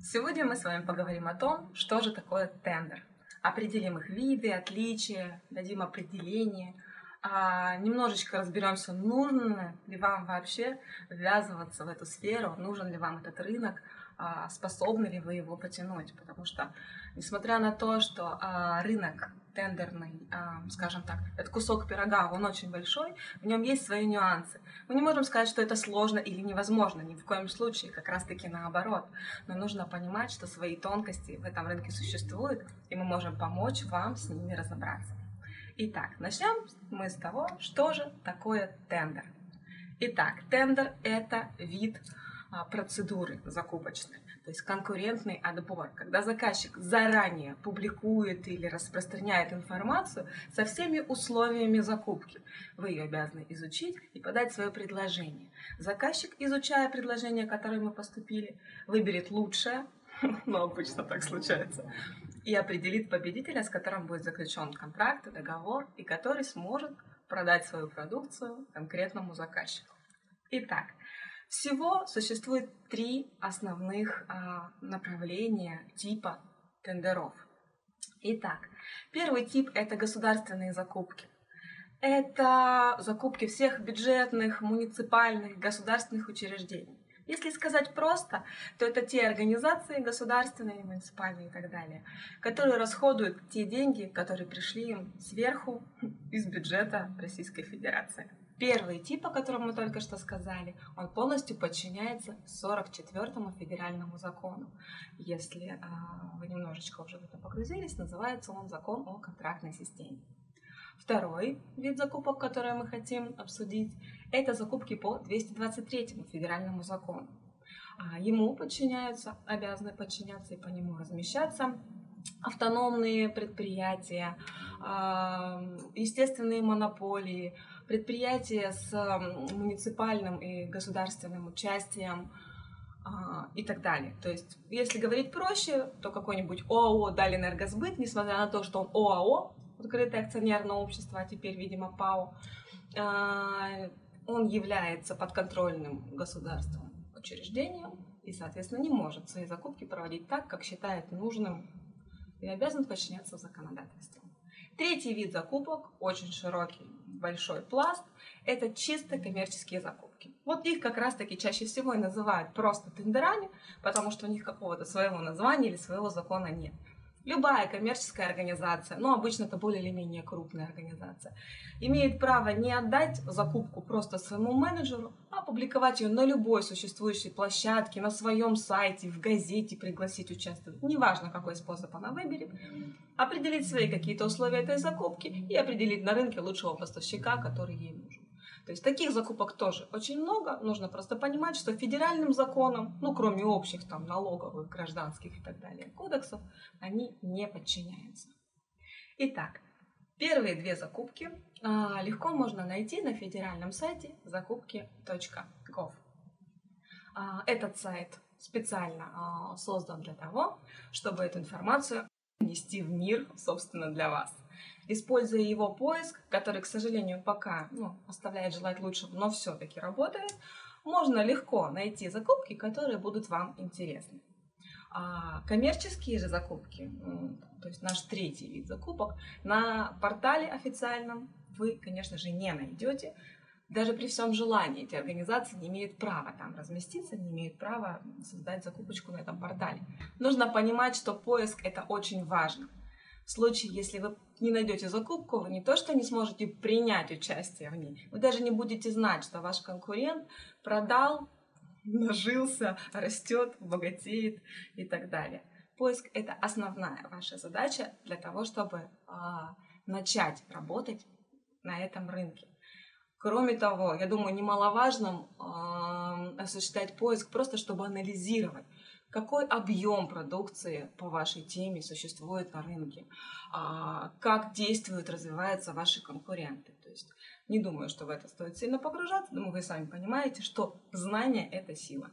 Сегодня мы с вами поговорим о том, что же такое тендер. Определим их виды, отличия, дадим определение, а немножечко разберемся, нужно ли вам вообще ввязываться в эту сферу, нужен ли вам этот рынок, способны ли вы его потянуть. Потому что, несмотря на то, что а, рынок тендерный, а, скажем так, этот кусок пирога, он очень большой, в нем есть свои нюансы. Мы не можем сказать, что это сложно или невозможно, ни в коем случае, как раз-таки наоборот. Но нужно понимать, что свои тонкости в этом рынке существуют, и мы можем помочь вам с ними разобраться. Итак, начнем мы с того, что же такое тендер. Итак, тендер – это вид а, процедуры закупочной, то есть конкурентный отбор, когда заказчик заранее публикует или распространяет информацию со всеми условиями закупки. Вы ее обязаны изучить и подать свое предложение. Заказчик, изучая предложение, которое мы поступили, выберет лучшее, но обычно так случается, и определит победителя, с которым будет заключен контракт, договор, и который сможет продать свою продукцию конкретному заказчику. Итак, всего существует три основных а, направления типа тендеров. Итак, первый тип – это государственные закупки. Это закупки всех бюджетных, муниципальных, государственных учреждений. Если сказать просто, то это те организации государственные, муниципальные и так далее, которые расходуют те деньги, которые пришли им сверху из бюджета Российской Федерации. Первый тип, о котором мы только что сказали, он полностью подчиняется 44-му федеральному закону. Если а, вы немножечко уже в это погрузились, называется он закон о контрактной системе. Второй вид закупок, который мы хотим обсудить, это закупки по 223 федеральному закону. А, ему подчиняются, обязаны подчиняться и по нему размещаться автономные предприятия, а, естественные монополии, предприятия с муниципальным и государственным участием а, и так далее. То есть, если говорить проще, то какой-нибудь ОАО Далинергосбыт, несмотря на то, что он ОАО, открытое акционерное общество, а теперь, видимо, ПАО, а, он является подконтрольным государством учреждением и, соответственно, не может свои закупки проводить так, как считает нужным и обязан подчиняться законодательству. Третий вид закупок, очень широкий, большой пласт, это чисто коммерческие закупки. Вот их как раз-таки чаще всего и называют просто тендерами, потому что у них какого-то своего названия или своего закона нет. Любая коммерческая организация, ну обычно это более или менее крупная организация, имеет право не отдать закупку просто своему менеджеру, а публиковать ее на любой существующей площадке, на своем сайте, в газете, пригласить участвовать. Неважно, какой способ она выберет, определить свои какие-то условия этой закупки и определить на рынке лучшего поставщика, который ей нужен. То есть таких закупок тоже очень много. Нужно просто понимать, что федеральным законам, ну кроме общих там налоговых, гражданских и так далее кодексов, они не подчиняются. Итак, первые две закупки а, легко можно найти на федеральном сайте закупки.gov. А, этот сайт специально а, создан для того, чтобы эту информацию нести в мир, собственно, для вас используя его поиск, который, к сожалению, пока ну, оставляет желать лучшего, но все-таки работает, можно легко найти закупки, которые будут вам интересны. А коммерческие же закупки, то есть наш третий вид закупок, на портале официальном вы, конечно же, не найдете. Даже при всем желании эти организации не имеют права там разместиться, не имеют права создать закупочку на этом портале. Нужно понимать, что поиск это очень важно. В случае, если вы не найдете закупку, вы не то что не сможете принять участие в ней, вы даже не будете знать, что ваш конкурент продал, нажился, растет, богатеет и так далее. Поиск – это основная ваша задача для того, чтобы а, начать работать на этом рынке. Кроме того, я думаю, немаловажным э, осуществлять поиск просто, чтобы анализировать, какой объем продукции по вашей теме существует на рынке, а, как действуют, развиваются ваши конкуренты. То есть не думаю, что в это стоит сильно погружаться, но вы сами понимаете, что знание – это сила.